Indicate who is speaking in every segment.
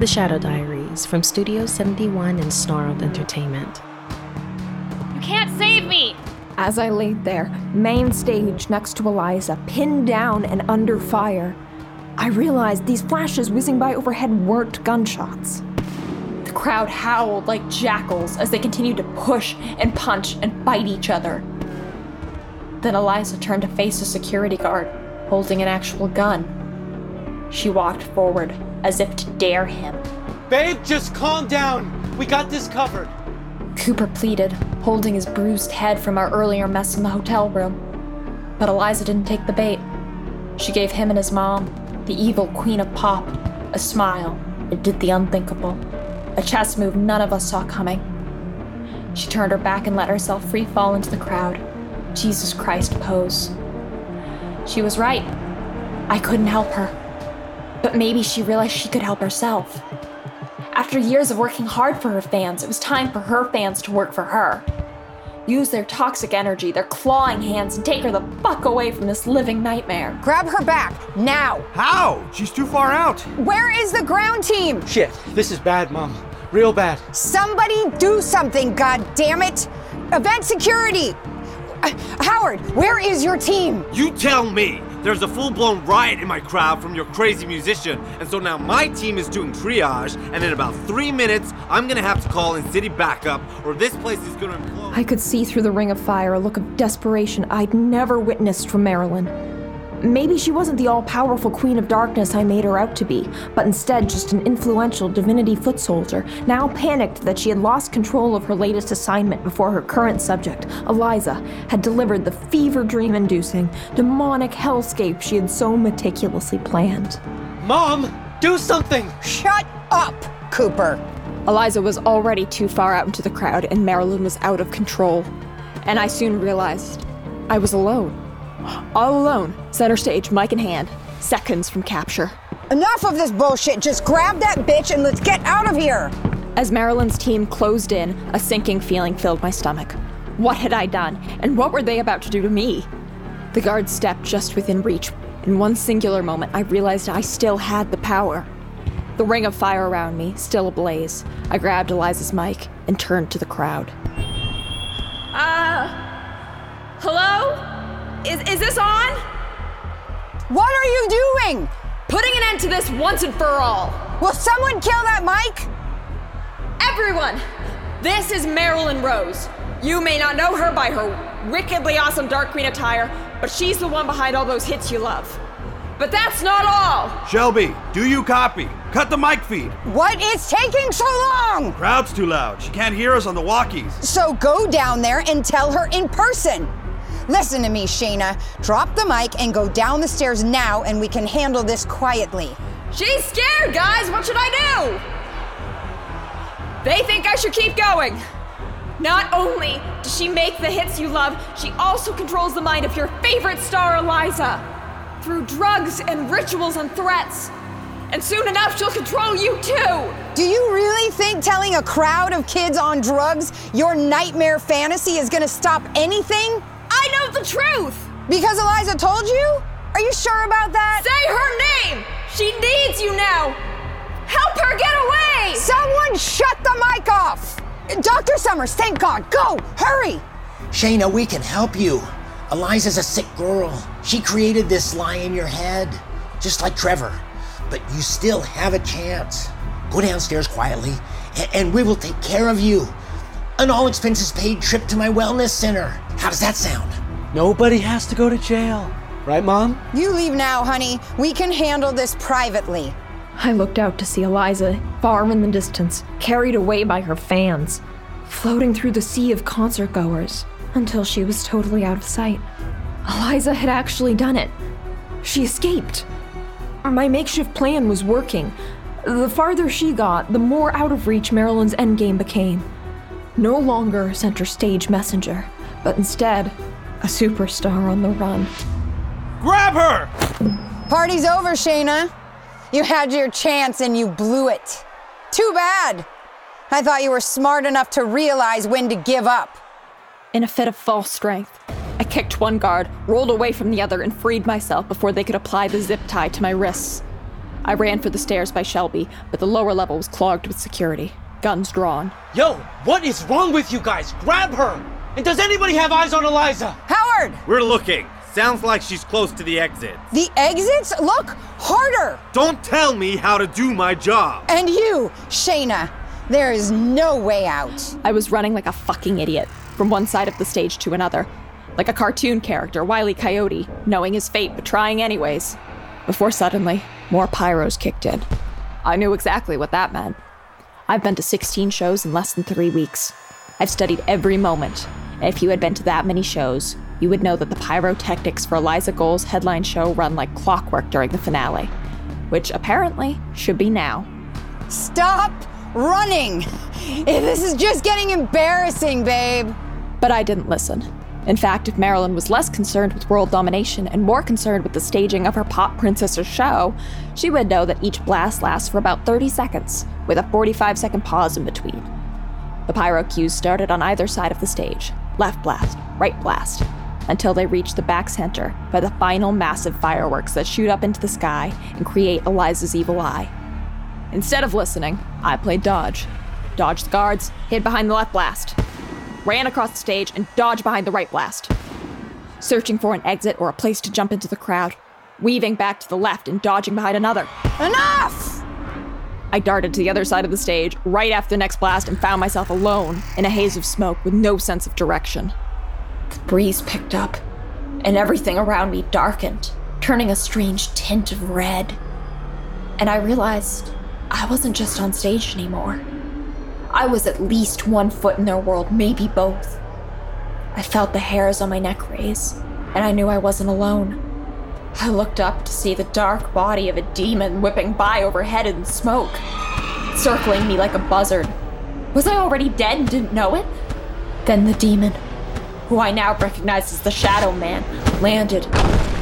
Speaker 1: The Shadow Diaries from Studio 71 and Snarled Entertainment.
Speaker 2: You can't save me!
Speaker 3: As I laid there, main stage next to Eliza, pinned down and under fire, I realized these flashes whizzing by overhead weren't gunshots.
Speaker 2: The crowd howled like jackals as they continued to push and punch and bite each other. Then Eliza turned to face a security guard, holding an actual gun. She walked forward as if to dare him.
Speaker 4: Babe, just calm down. We got this covered.
Speaker 2: Cooper pleaded, holding his bruised head from our earlier mess in the hotel room. But Eliza didn't take the bait. She gave him and his mom, the evil queen of pop, a smile and did the unthinkable. A chess move none of us saw coming. She turned her back and let herself free fall into the crowd. Jesus Christ pose. She was right. I couldn't help her. But maybe she realized she could help herself. After years of working hard for her fans, it was time for her fans to work for her. Use their toxic energy, their clawing hands, and take her the fuck away from this living nightmare.
Speaker 5: Grab her back, now!
Speaker 6: How? She's too far out.
Speaker 5: Where is the ground team?
Speaker 4: Shit, this is bad, Mom. Real bad.
Speaker 5: Somebody do something, god damn it! Event security! Uh, Howard, where is your team?
Speaker 6: You tell me. There's a full blown riot in my crowd from your crazy musician, and so now my team is doing triage, and in about three minutes, I'm gonna have to call in city backup, or this place is gonna implode.
Speaker 3: I could see through the ring of fire a look of desperation I'd never witnessed from Marilyn. Maybe she wasn't the all powerful queen of darkness I made her out to be, but instead just an influential divinity foot soldier, now panicked that she had lost control of her latest assignment before her current subject, Eliza, had delivered the fever dream inducing, demonic hellscape she had so meticulously planned.
Speaker 4: Mom, do something!
Speaker 5: Shut up, Cooper!
Speaker 2: Eliza was already too far out into the crowd, and Marilyn was out of control. And I soon realized I was alone. All alone, center stage, mic in hand, seconds from capture.
Speaker 5: Enough of this bullshit! Just grab that bitch and let's get out of here!
Speaker 2: As Marilyn's team closed in, a sinking feeling filled my stomach. What had I done, and what were they about to do to me? The guard stepped just within reach. In one singular moment, I realized I still had the power. The ring of fire around me, still ablaze, I grabbed Eliza's mic and turned to the crowd. Uh. Hello? Is, is this on?
Speaker 5: What are you doing?
Speaker 2: Putting an end to this once and for all.
Speaker 5: Will someone kill that mic?
Speaker 2: Everyone, this is Marilyn Rose. You may not know her by her wickedly awesome Dark Queen attire, but she's the one behind all those hits you love. But that's not all.
Speaker 6: Shelby, do you copy? Cut the mic feed.
Speaker 5: What is taking so long?
Speaker 6: Crowd's too loud. She can't hear us on the walkies.
Speaker 5: So go down there and tell her in person. Listen to me, Shayna. Drop the mic and go down the stairs now, and we can handle this quietly.
Speaker 2: She's scared, guys. What should I do? They think I should keep going. Not only does she make the hits you love, she also controls the mind of your favorite star, Eliza, through drugs and rituals and threats. And soon enough, she'll control you too.
Speaker 5: Do you really think telling a crowd of kids on drugs your nightmare fantasy is gonna stop anything?
Speaker 2: I know the truth.
Speaker 5: Because Eliza told you? Are you sure about that?
Speaker 2: Say her name. She needs you now. Help her get away.
Speaker 5: Someone shut the mic off. Dr. Summers, thank God. Go, hurry.
Speaker 7: Shayna, we can help you. Eliza's a sick girl. She created this lie in your head, just like Trevor. But you still have a chance. Go downstairs quietly, a- and we will take care of you. An all expenses paid trip to my wellness center. How does that sound?
Speaker 4: Nobody has to go to jail. Right, Mom?
Speaker 5: You leave now, honey. We can handle this privately.
Speaker 3: I looked out to see Eliza, far in the distance, carried away by her fans, floating through the sea of concert goers until she was totally out of sight. Eliza had actually done it. She escaped. My makeshift plan was working. The farther she got, the more out of reach Marilyn's endgame became. No longer a center stage messenger, but instead, a superstar on the run.
Speaker 4: Grab her!
Speaker 5: Party's over, Shayna. You had your chance and you blew it. Too bad. I thought you were smart enough to realize when to give up.
Speaker 2: In a fit of false strength, I kicked one guard, rolled away from the other, and freed myself before they could apply the zip tie to my wrists. I ran for the stairs by Shelby, but the lower level was clogged with security, guns drawn.
Speaker 4: Yo, what is wrong with you guys? Grab her! And does anybody have eyes on Eliza?
Speaker 5: Howard!
Speaker 6: We're looking. Sounds like she's close to the exit.
Speaker 5: The exits? Look harder!
Speaker 6: Don't tell me how to do my job.
Speaker 5: And you, Shayna, there is no way out.
Speaker 2: I was running like a fucking idiot, from one side of the stage to another. Like a cartoon character, Wile E. Coyote, knowing his fate but trying anyways. Before suddenly, more pyros kicked in. I knew exactly what that meant. I've been to 16 shows in less than three weeks. I've studied every moment, and if you had been to that many shows, you would know that the pyrotechnics for Eliza Gold's headline show run like clockwork during the finale, which apparently should be now.
Speaker 5: Stop running! This is just getting embarrassing, babe.
Speaker 2: But I didn't listen. In fact, if Marilyn was less concerned with world domination and more concerned with the staging of her pop princess's show, she would know that each blast lasts for about 30 seconds, with a 45 second pause in between. The pyro cues started on either side of the stage left blast, right blast, until they reach the back center by the final massive fireworks that shoot up into the sky and create Eliza's evil eye. Instead of listening, I played dodge. Dodged the guards, hid behind the left blast, ran across the stage, and dodged behind the right blast. Searching for an exit or a place to jump into the crowd, weaving back to the left and dodging behind another.
Speaker 5: Enough!
Speaker 2: I darted to the other side of the stage right after the next blast and found myself alone in a haze of smoke with no sense of direction. The breeze picked up, and everything around me darkened, turning a strange tint of red. And I realized I wasn't just on stage anymore. I was at least one foot in their world, maybe both. I felt the hairs on my neck raise, and I knew I wasn't alone. I looked up to see the dark body of a demon whipping by overhead in smoke, circling me like a buzzard. Was I already dead and didn't know it? Then the demon, who I now recognize as the Shadow Man, landed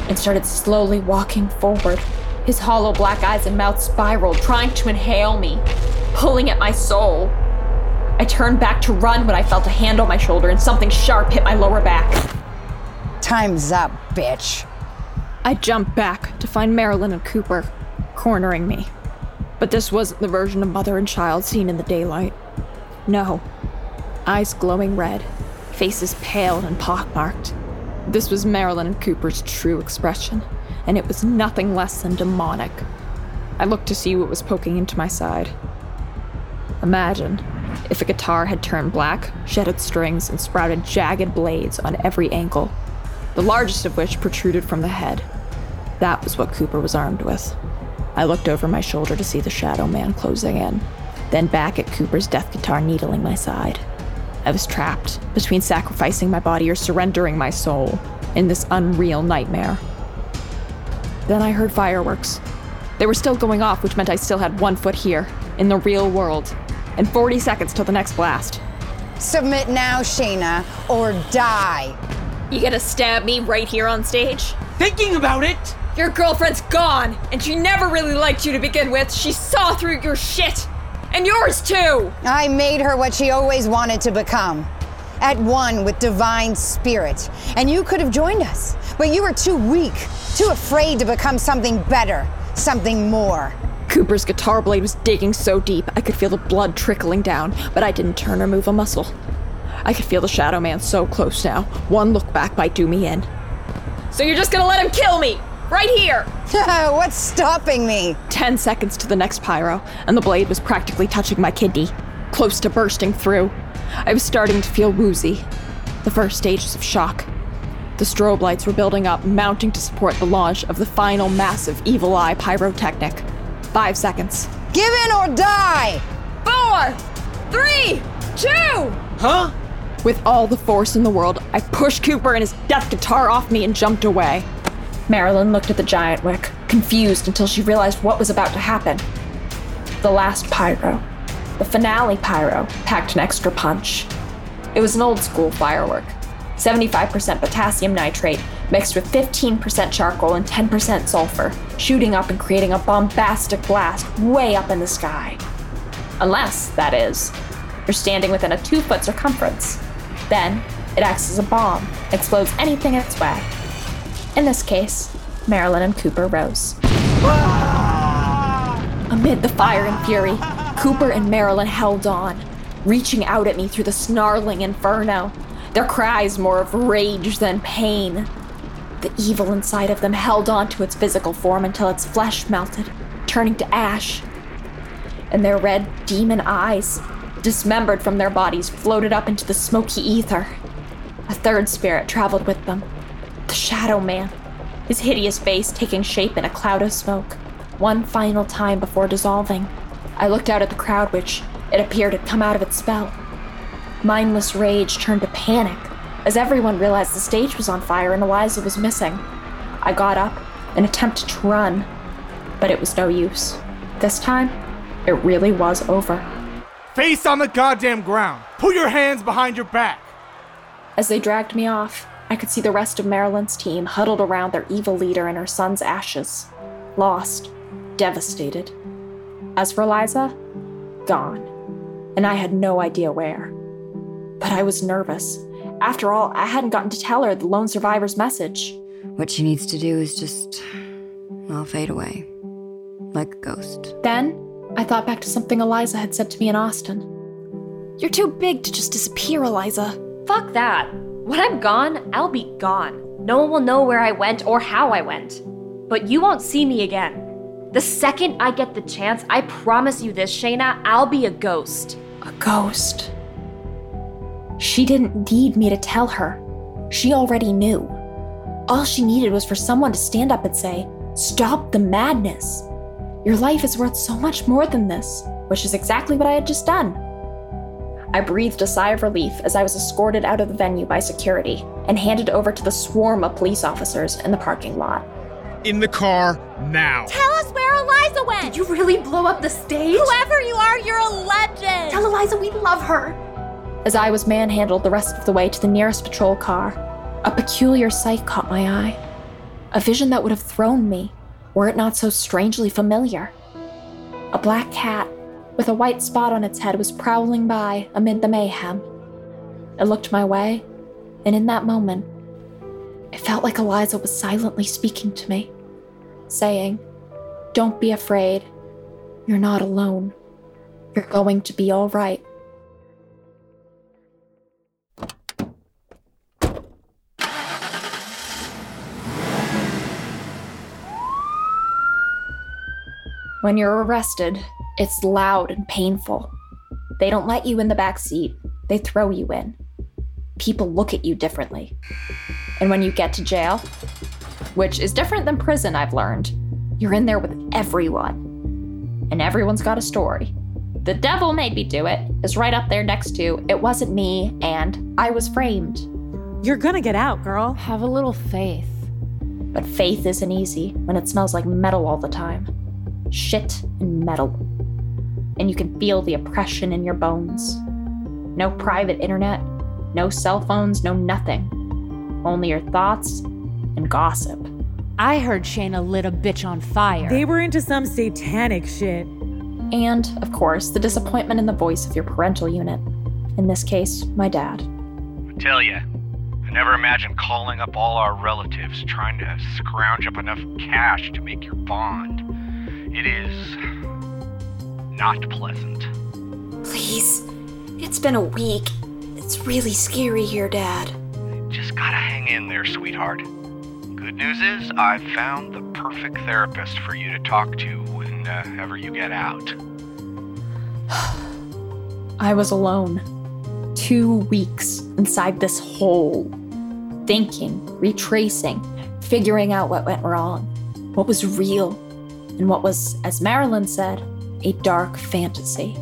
Speaker 2: and started slowly walking forward. His hollow black eyes and mouth spiraled, trying to inhale me, pulling at my soul. I turned back to run when I felt a hand on my shoulder and something sharp hit my lower back.
Speaker 5: Time's up, bitch.
Speaker 2: I jumped back to find Marilyn and Cooper cornering me. But this wasn't the version of mother and child seen in the daylight. No. Eyes glowing red, faces pale and pockmarked. This was Marilyn and Cooper's true expression, and it was nothing less than demonic. I looked to see what was poking into my side. Imagine if a guitar had turned black, shedded strings, and sprouted jagged blades on every ankle, the largest of which protruded from the head. That was what Cooper was armed with. I looked over my shoulder to see the shadow man closing in, then back at Cooper's death guitar needling my side. I was trapped between sacrificing my body or surrendering my soul in this unreal nightmare. Then I heard fireworks. They were still going off, which meant I still had one foot here, in the real world, and 40 seconds till the next blast.
Speaker 5: Submit now, Shayna, or die.
Speaker 2: You gonna stab me right here on stage?
Speaker 4: Thinking about it!
Speaker 2: Your girlfriend's gone, and she never really liked you to begin with. She saw through your shit! And yours too!
Speaker 5: I made her what she always wanted to become at one with divine spirit. And you could have joined us, but you were too weak, too afraid to become something better, something more.
Speaker 2: Cooper's guitar blade was digging so deep I could feel the blood trickling down, but I didn't turn or move a muscle. I could feel the Shadow Man so close now. One look back might do me in. So you're just gonna let him kill me? Right here!
Speaker 5: What's stopping me?
Speaker 2: Ten seconds to the next pyro, and the blade was practically touching my kidney, close to bursting through. I was starting to feel woozy. The first stages of shock. The strobe lights were building up, mounting to support the launch of the final massive Evil Eye pyrotechnic. Five seconds.
Speaker 5: Give in or die!
Speaker 2: Four! Three! Two!
Speaker 4: Huh?
Speaker 2: With all the force in the world, I pushed Cooper and his death guitar off me and jumped away. Marilyn looked at the giant wick, confused until she realized what was about to happen. The last pyro, the finale pyro, packed an extra punch. It was an old school firework 75% potassium nitrate mixed with 15% charcoal and 10% sulfur, shooting up and creating a bombastic blast way up in the sky. Unless, that is, you're standing within a two foot circumference. Then, it acts as a bomb, explodes anything in its way. In this case, Marilyn and Cooper Rose. Amid the fire and fury, Cooper and Marilyn held on, reaching out at me through the snarling inferno, their cries more of rage than pain. The evil inside of them held on to its physical form until its flesh melted, turning to ash. And their red demon eyes, dismembered from their bodies, floated up into the smoky ether. A third spirit traveled with them the Shadow Man, his hideous face taking shape in a cloud of smoke, one final time before dissolving. I looked out at the crowd, which it appeared had come out of its spell. Mindless rage turned to panic as everyone realized the stage was on fire and Eliza was missing. I got up and attempted to run, but it was no use. This time, it really was over.
Speaker 8: Face on the goddamn ground! Put your hands behind your back!
Speaker 2: As they dragged me off, I could see the rest of Marilyn's team huddled around their evil leader and her son's ashes. Lost, devastated. As for Eliza, gone. And I had no idea where. But I was nervous. After all, I hadn't gotten to tell her the lone survivor's message.
Speaker 9: What she needs to do is just, well, fade away. Like a ghost.
Speaker 2: Then, I thought back to something Eliza had said to me in Austin. You're too big to just disappear, Eliza.
Speaker 10: Fuck that. When I'm gone, I'll be gone. No one will know where I went or how I went. But you won't see me again. The second I get the chance, I promise you this, Shayna, I'll be a ghost.
Speaker 2: A ghost. She didn't need me to tell her. She already knew. All she needed was for someone to stand up and say, Stop the madness. Your life is worth so much more than this, which is exactly what I had just done. I breathed a sigh of relief as I was escorted out of the venue by security and handed over to the swarm of police officers in the parking lot.
Speaker 8: In the car, now.
Speaker 11: Tell us where Eliza went!
Speaker 10: Did you really blow up the stage?
Speaker 11: Whoever you are, you're a legend!
Speaker 10: Tell Eliza we love her!
Speaker 2: As I was manhandled the rest of the way to the nearest patrol car, a peculiar sight caught my eye. A vision that would have thrown me, were it not so strangely familiar. A black cat with a white spot on its head was prowling by amid the mayhem. It looked my way, and in that moment, it felt like Eliza was silently speaking to me, saying, Don't be afraid. You're not alone. You're going to be all right. When you're arrested, it's loud and painful. They don't let you in the back seat, they throw you in. People look at you differently. And when you get to jail, which is different than prison, I've learned, you're in there with everyone. And everyone's got a story. The devil made me do it is right up there next to it wasn't me and I was framed.
Speaker 12: You're gonna get out, girl.
Speaker 1: Have a little faith.
Speaker 2: But faith isn't easy when it smells like metal all the time. Shit and metal. And you can feel the oppression in your bones. No private internet, no cell phones, no nothing. Only your thoughts and gossip.
Speaker 1: I heard Shayna lit a bitch on fire.
Speaker 12: They were into some satanic shit.
Speaker 2: And, of course, the disappointment in the voice of your parental unit. In this case, my dad.
Speaker 13: I tell ya, I never imagined calling up all our relatives trying to scrounge up enough cash to make your bond. It is not pleasant.
Speaker 2: Please. It's been a week. It's really scary here, Dad.
Speaker 13: Just gotta hang in there, sweetheart. Good news is, I've found the perfect therapist for you to talk to whenever you get out.
Speaker 2: I was alone. Two weeks inside this hole. Thinking, retracing, figuring out what went wrong, what was real, and what was, as Marilyn said, a dark fantasy.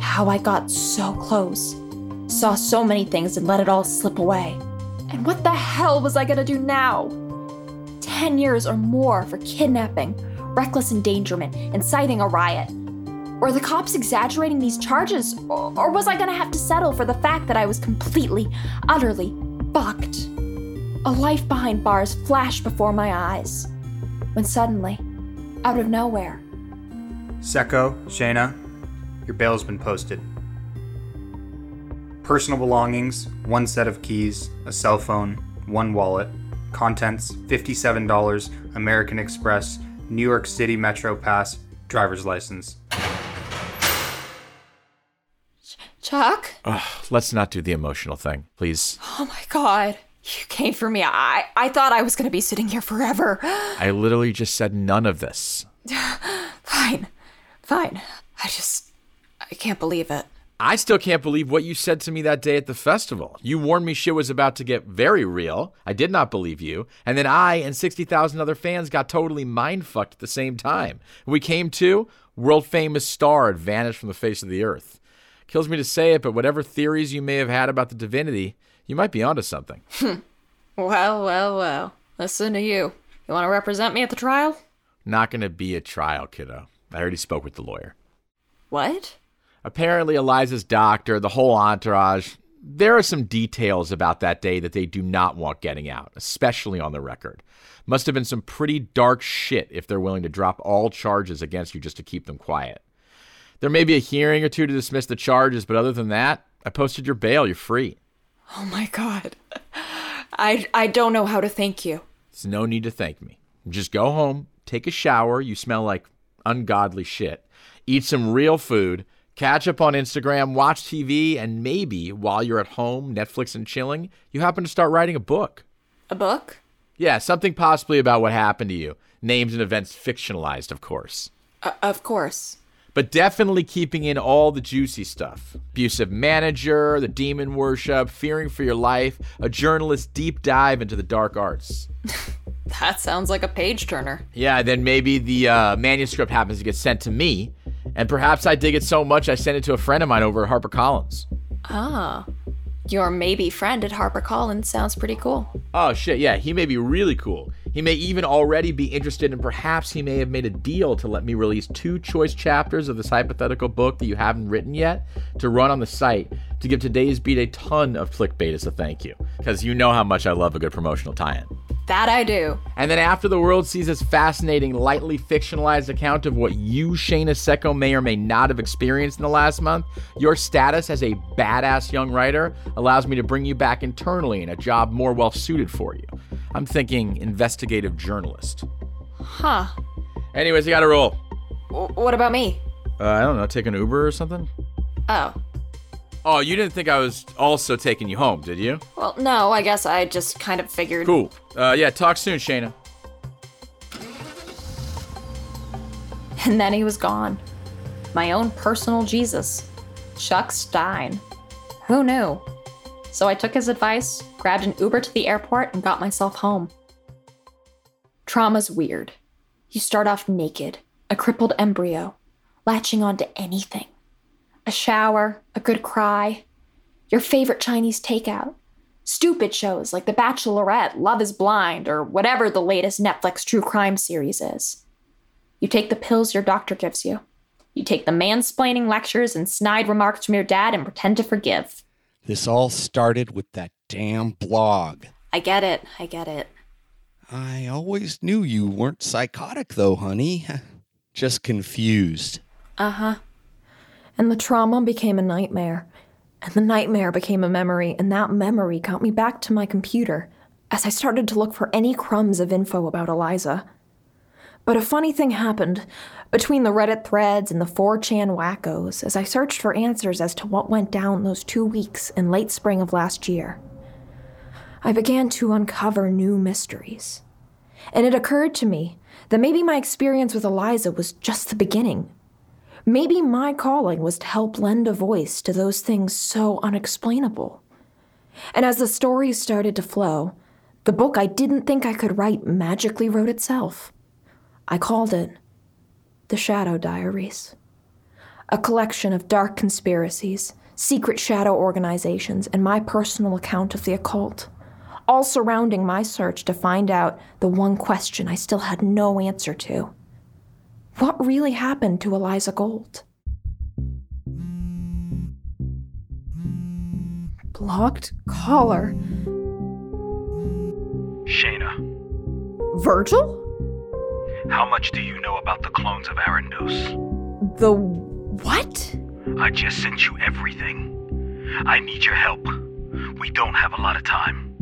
Speaker 2: How I got so close, saw so many things and let it all slip away. And what the hell was I gonna do now? 10 years or more for kidnapping, reckless endangerment, inciting a riot? Were the cops exaggerating these charges, or, or was I gonna have to settle for the fact that I was completely, utterly fucked? A life behind bars flashed before my eyes. When suddenly, out of nowhere,
Speaker 14: Seko, Shayna, your bail's been posted. Personal belongings, one set of keys, a cell phone, one wallet, contents $57, American Express, New York City Metro Pass, driver's license.
Speaker 2: Chuck?
Speaker 15: Ugh, let's not do the emotional thing, please.
Speaker 2: Oh my god. You came for me. I, I thought I was gonna be sitting here forever.
Speaker 15: I literally just said none of this.
Speaker 2: Fine. Fine. I just. I can't believe it.
Speaker 15: I still can't believe what you said to me that day at the festival. You warned me shit was about to get very real. I did not believe you. And then I and 60,000 other fans got totally mind fucked at the same time. We came to, world famous star had vanished from the face of the earth. Kills me to say it, but whatever theories you may have had about the divinity, you might be onto something.
Speaker 2: Well, well, well. Listen to you. You want to represent me at the trial?
Speaker 15: Not gonna be a trial, kiddo. I already spoke with the lawyer.
Speaker 2: What?
Speaker 15: Apparently, Eliza's doctor, the whole entourage, there are some details about that day that they do not want getting out, especially on the record. Must have been some pretty dark shit if they're willing to drop all charges against you just to keep them quiet. There may be a hearing or two to dismiss the charges, but other than that, I posted your bail. You're free.
Speaker 2: Oh my god. I, I don't know how to thank you.
Speaker 15: There's no need to thank me. Just go home, take a shower. You smell like ungodly shit. Eat some real food, catch up on Instagram, watch TV, and maybe while you're at home, Netflix and chilling, you happen to start writing a book.
Speaker 2: A book?
Speaker 15: Yeah, something possibly about what happened to you. Names and events fictionalized, of course.
Speaker 2: Uh, of course.
Speaker 15: But definitely keeping in all the juicy stuff abusive manager, the demon worship, fearing for your life, a journalist's deep dive into the dark arts.
Speaker 2: That sounds like a page turner.
Speaker 15: Yeah, then maybe the uh, manuscript happens to get sent to me, and perhaps I dig it so much I send it to a friend of mine over at HarperCollins.
Speaker 2: Ah. Your maybe friend at HarperCollins sounds pretty cool.
Speaker 15: Oh shit, yeah, he may be really cool. He may even already be interested, and perhaps he may have made a deal to let me release two choice chapters of this hypothetical book that you haven't written yet to run on the site to give today's beat a ton of clickbait as a thank you. Because you know how much I love a good promotional tie in.
Speaker 2: That I do.
Speaker 15: And then after the world sees this fascinating, lightly fictionalized account of what you, Shayna Seko, may or may not have experienced in the last month, your status as a badass young writer allows me to bring you back internally in a job more well suited for you. I'm thinking investigative journalist.
Speaker 2: Huh.
Speaker 15: Anyways, you gotta roll.
Speaker 2: W- what about me?
Speaker 15: Uh, I don't know, take an Uber or something?
Speaker 2: Oh.
Speaker 15: Oh, you didn't think I was also taking you home, did you?
Speaker 2: Well, no, I guess I just kind of figured.
Speaker 15: Cool. Uh, yeah, talk soon, Shayna.
Speaker 2: And then he was gone. My own personal Jesus. Chuck Stein. Who knew? So I took his advice, grabbed an Uber to the airport, and got myself home. Trauma's weird. You start off naked, a crippled embryo, latching onto anything a shower, a good cry, your favorite Chinese takeout, stupid shows like The Bachelorette, Love is Blind, or whatever the latest Netflix true crime series is. You take the pills your doctor gives you. You take the mansplaining lectures and snide remarks from your dad and pretend to forgive.
Speaker 16: This all started with that damn blog.
Speaker 2: I get it. I get it.
Speaker 16: I always knew you weren't psychotic, though, honey. Just confused.
Speaker 2: Uh huh.
Speaker 3: And the trauma became a nightmare. And the nightmare became a memory, and that memory got me back to my computer as I started to look for any crumbs of info about Eliza. But a funny thing happened between the Reddit threads and the 4chan wackos as I searched for answers as to what went down those two weeks in late spring of last year. I began to uncover new mysteries. And it occurred to me that maybe my experience with Eliza was just the beginning. Maybe my calling was to help lend a voice to those things so unexplainable. And as the stories started to flow, the book I didn't think I could write magically wrote itself. I called it The Shadow Diaries. A collection of dark conspiracies, secret shadow organizations, and my personal account of the occult, all surrounding my search to find out the one question I still had no answer to. What really happened to Eliza Gold? Blocked caller.
Speaker 13: Shayna,
Speaker 3: Virgil?
Speaker 13: How much do you know about the clones of Arandos?
Speaker 3: The what?
Speaker 13: I just sent you everything. I need your help. We don't have a lot of time.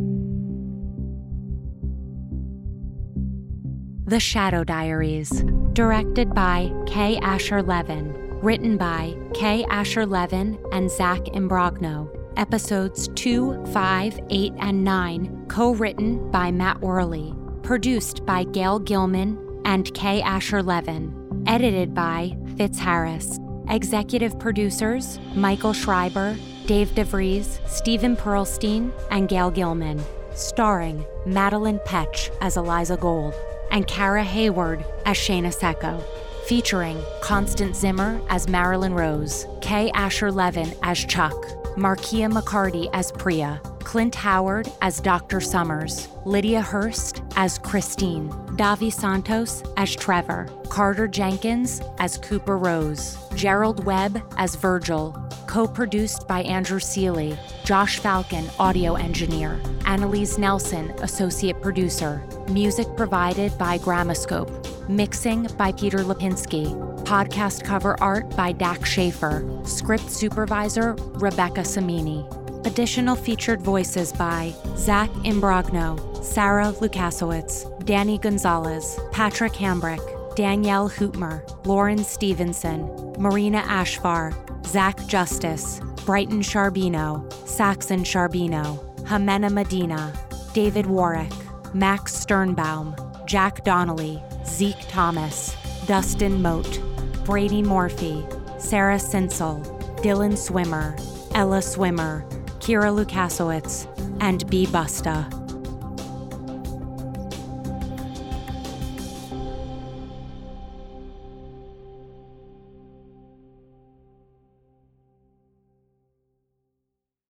Speaker 17: The Shadow Diaries, directed by K. Asher Levin, written by K. Asher Levin and Zach Imbrogno. Episodes 2, 5, 8, and 9 co written by Matt Worley. Produced by Gail Gilman and K. Asher Levin. Edited by Fitz Harris. Executive producers Michael Schreiber, Dave DeVries, Stephen Pearlstein, and Gail Gilman. Starring Madelaine Petsch as Eliza Gold and Kara Hayward as Shayna Secco. Featuring Constance Zimmer as Marilyn Rose, K. Asher Levin as Chuck, Markia McCarty as Priya, Clint Howard as Dr. Summers, Lydia Hearst as Christine, Davi Santos as Trevor, Carter Jenkins as Cooper Rose, Gerald Webb as Virgil, co produced by Andrew Seeley, Josh Falcon, audio engineer, Annalise Nelson, associate producer, music provided by Gramoscope, mixing by Peter Lipinski, podcast cover art by Dak Schaefer, script supervisor Rebecca Samini. Additional featured voices by Zach Imbrogno, Sarah Lukasiewicz, Danny Gonzalez, Patrick Hambrick, Danielle Hootmer, Lauren Stevenson, Marina Ashfar, Zach Justice, Brighton Charbino, Saxon Charbino, Jimena Medina, David Warwick, Max Sternbaum, Jack Donnelly, Zeke Thomas, Dustin Moat, Brady Morphy, Sarah Sinsel, Dylan Swimmer, Ella Swimmer, Kira Lukasiewicz, and B. Busta.